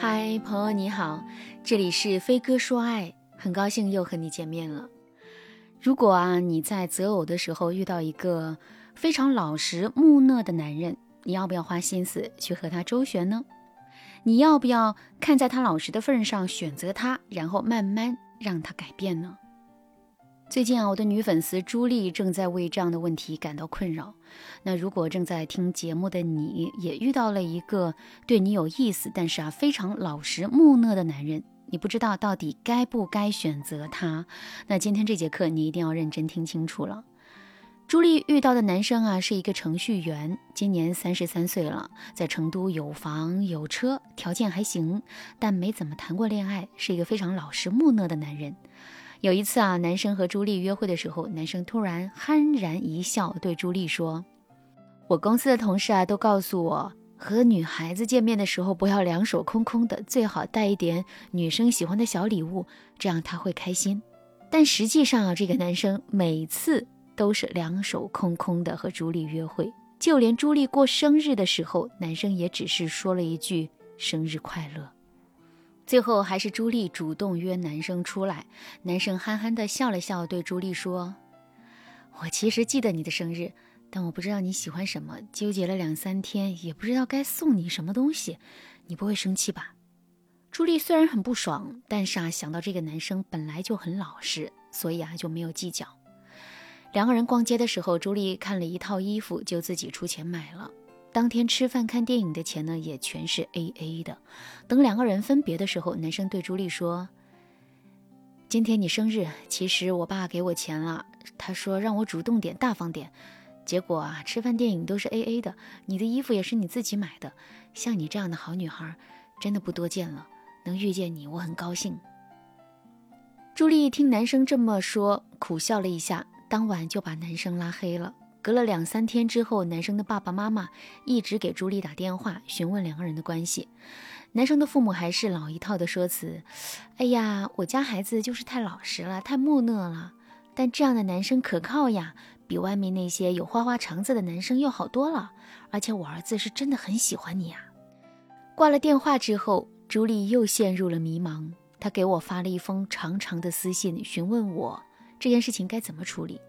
嗨，朋友你好，这里是飞哥说爱，很高兴又和你见面了。如果啊你在择偶的时候遇到一个非常老实木讷的男人，你要不要花心思去和他周旋呢？你要不要看在他老实的份上选择他，然后慢慢让他改变呢？最近啊，我的女粉丝朱莉正在为这样的问题感到困扰。那如果正在听节目的你也遇到了一个对你有意思，但是啊非常老实木讷的男人，你不知道到底该不该选择他，那今天这节课你一定要认真听清楚了。朱莉遇到的男生啊是一个程序员，今年三十三岁了，在成都有房有车，条件还行，但没怎么谈过恋爱，是一个非常老实木讷的男人。有一次啊，男生和朱莉约会的时候，男生突然憨然一笑，对朱莉说：“我公司的同事啊，都告诉我，和女孩子见面的时候不要两手空空的，最好带一点女生喜欢的小礼物，这样她会开心。”但实际上啊，这个男生每次都是两手空空的和朱莉约会，就连朱莉过生日的时候，男生也只是说了一句“生日快乐”。最后还是朱莉主动约男生出来，男生憨憨的笑了笑，对朱莉说：“我其实记得你的生日，但我不知道你喜欢什么，纠结了两三天，也不知道该送你什么东西，你不会生气吧？”朱莉虽然很不爽，但是啊，想到这个男生本来就很老实，所以啊就没有计较。两个人逛街的时候，朱莉看了一套衣服，就自己出钱买了。当天吃饭看电影的钱呢，也全是 A A 的。等两个人分别的时候，男生对朱莉说：“今天你生日，其实我爸给我钱了，他说让我主动点、大方点。结果啊，吃饭电影都是 A A 的，你的衣服也是你自己买的。像你这样的好女孩，真的不多见了。能遇见你，我很高兴。”朱莉一听男生这么说，苦笑了一下，当晚就把男生拉黑了。隔了两三天之后，男生的爸爸妈妈一直给朱莉打电话询问两个人的关系。男生的父母还是老一套的说辞：“哎呀，我家孩子就是太老实了，太木讷了。但这样的男生可靠呀，比外面那些有花花肠子的男生要好多了。而且我儿子是真的很喜欢你呀。”挂了电话之后，朱莉又陷入了迷茫。她给我发了一封长长的私信，询问我这件事情该怎么处理。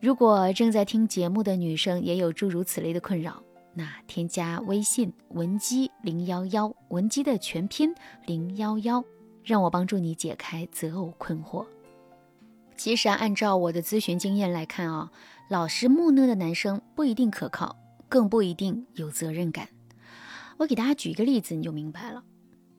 如果正在听节目的女生也有诸如此类的困扰，那添加微信文姬零幺幺，文姬的全拼零幺幺，让我帮助你解开择偶困惑。其实啊，按照我的咨询经验来看啊，老实木讷的男生不一定可靠，更不一定有责任感。我给大家举一个例子，你就明白了。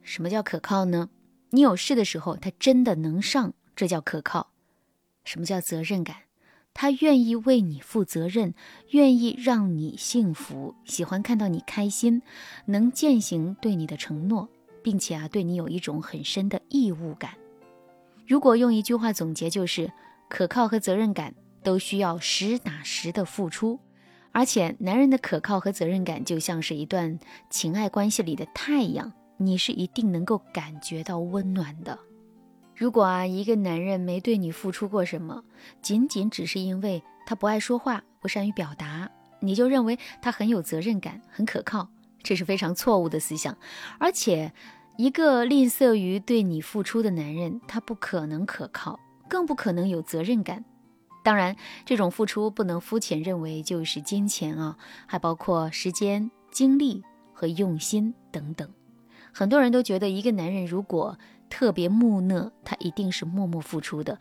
什么叫可靠呢？你有事的时候，他真的能上，这叫可靠。什么叫责任感？他愿意为你负责任，愿意让你幸福，喜欢看到你开心，能践行对你的承诺，并且啊，对你有一种很深的义务感。如果用一句话总结，就是可靠和责任感都需要实打实的付出，而且男人的可靠和责任感就像是一段情爱关系里的太阳，你是一定能够感觉到温暖的。如果啊，一个男人没对你付出过什么，仅仅只是因为他不爱说话、不善于表达，你就认为他很有责任感、很可靠，这是非常错误的思想。而且，一个吝啬于对你付出的男人，他不可能可靠，更不可能有责任感。当然，这种付出不能肤浅认为就是金钱啊，还包括时间、精力和用心等等。很多人都觉得，一个男人如果特别木讷，他一定是默默付出的，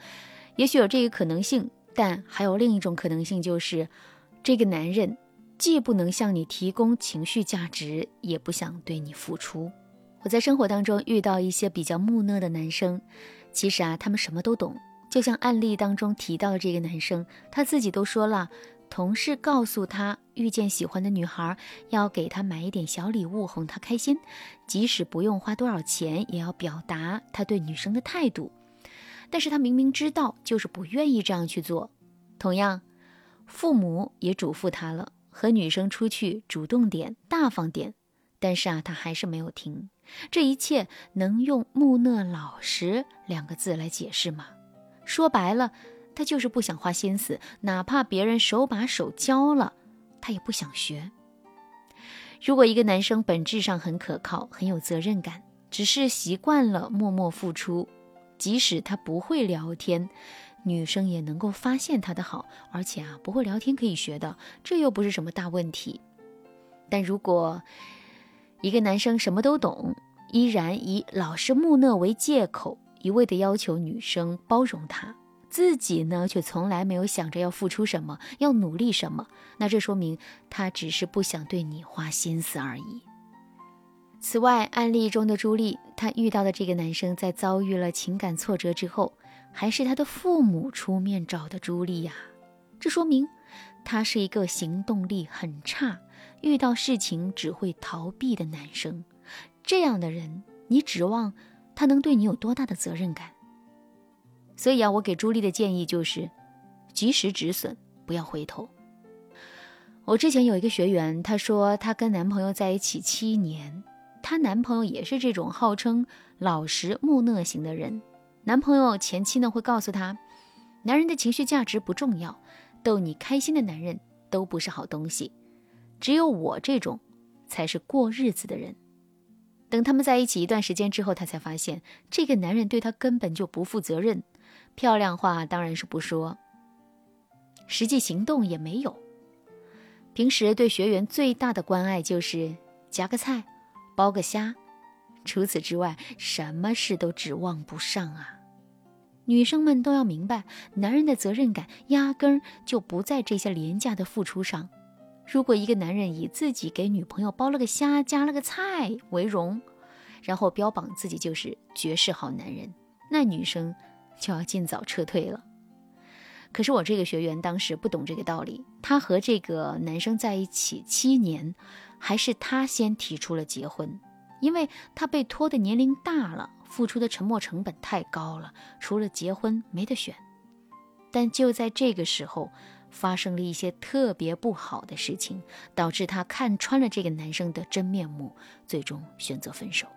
也许有这个可能性，但还有另一种可能性，就是这个男人既不能向你提供情绪价值，也不想对你付出。我在生活当中遇到一些比较木讷的男生，其实啊，他们什么都懂，就像案例当中提到的这个男生，他自己都说了。同事告诉他，遇见喜欢的女孩要给她买一点小礼物，哄她开心，即使不用花多少钱，也要表达他对女生的态度。但是他明明知道，就是不愿意这样去做。同样，父母也嘱咐他了，和女生出去主动点、大方点，但是啊，他还是没有听。这一切能用木讷老实两个字来解释吗？说白了。他就是不想花心思，哪怕别人手把手教了，他也不想学。如果一个男生本质上很可靠、很有责任感，只是习惯了默默付出，即使他不会聊天，女生也能够发现他的好，而且啊，不会聊天可以学的，这又不是什么大问题。但如果一个男生什么都懂，依然以老是木讷为借口，一味的要求女生包容他。自己呢，却从来没有想着要付出什么，要努力什么。那这说明他只是不想对你花心思而已。此外，案例中的朱莉，她遇到的这个男生，在遭遇了情感挫折之后，还是他的父母出面找的朱莉呀。这说明他是一个行动力很差、遇到事情只会逃避的男生。这样的人，你指望他能对你有多大的责任感？所以啊，我给朱莉的建议就是，及时止损，不要回头。我之前有一个学员，她说她跟男朋友在一起七年，她男朋友也是这种号称老实木讷型的人。男朋友前期呢会告诉她，男人的情绪价值不重要，逗你开心的男人都不是好东西，只有我这种才是过日子的人。等他们在一起一段时间之后，她才发现这个男人对她根本就不负责任。漂亮话当然是不说，实际行动也没有。平时对学员最大的关爱就是夹个菜、包个虾，除此之外，什么事都指望不上啊。女生们都要明白，男人的责任感压根儿就不在这些廉价的付出上。如果一个男人以自己给女朋友包了个虾、夹了个菜为荣，然后标榜自己就是绝世好男人，那女生。就要尽早撤退了。可是我这个学员当时不懂这个道理，她和这个男生在一起七年，还是他先提出了结婚，因为他被拖的年龄大了，付出的沉没成本太高了，除了结婚没得选。但就在这个时候，发生了一些特别不好的事情，导致他看穿了这个男生的真面目，最终选择分手。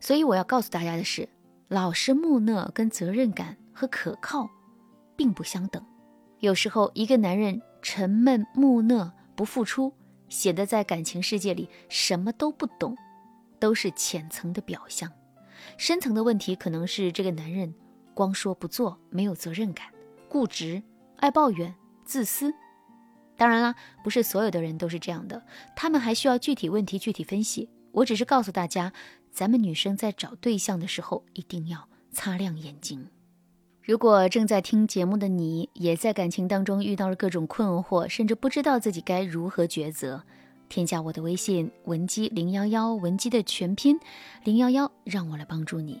所以我要告诉大家的是。老实木讷跟责任感和可靠，并不相等。有时候，一个男人沉闷木讷不付出，显得在感情世界里什么都不懂，都是浅层的表象。深层的问题可能是这个男人光说不做，没有责任感，固执，爱抱怨，自私。当然啦，不是所有的人都是这样的，他们还需要具体问题具体分析。我只是告诉大家。咱们女生在找对象的时候，一定要擦亮眼睛。如果正在听节目的你，也在感情当中遇到了各种困惑，甚至不知道自己该如何抉择，添加我的微信文姬零幺幺，文姬的全拼零幺幺，让我来帮助你。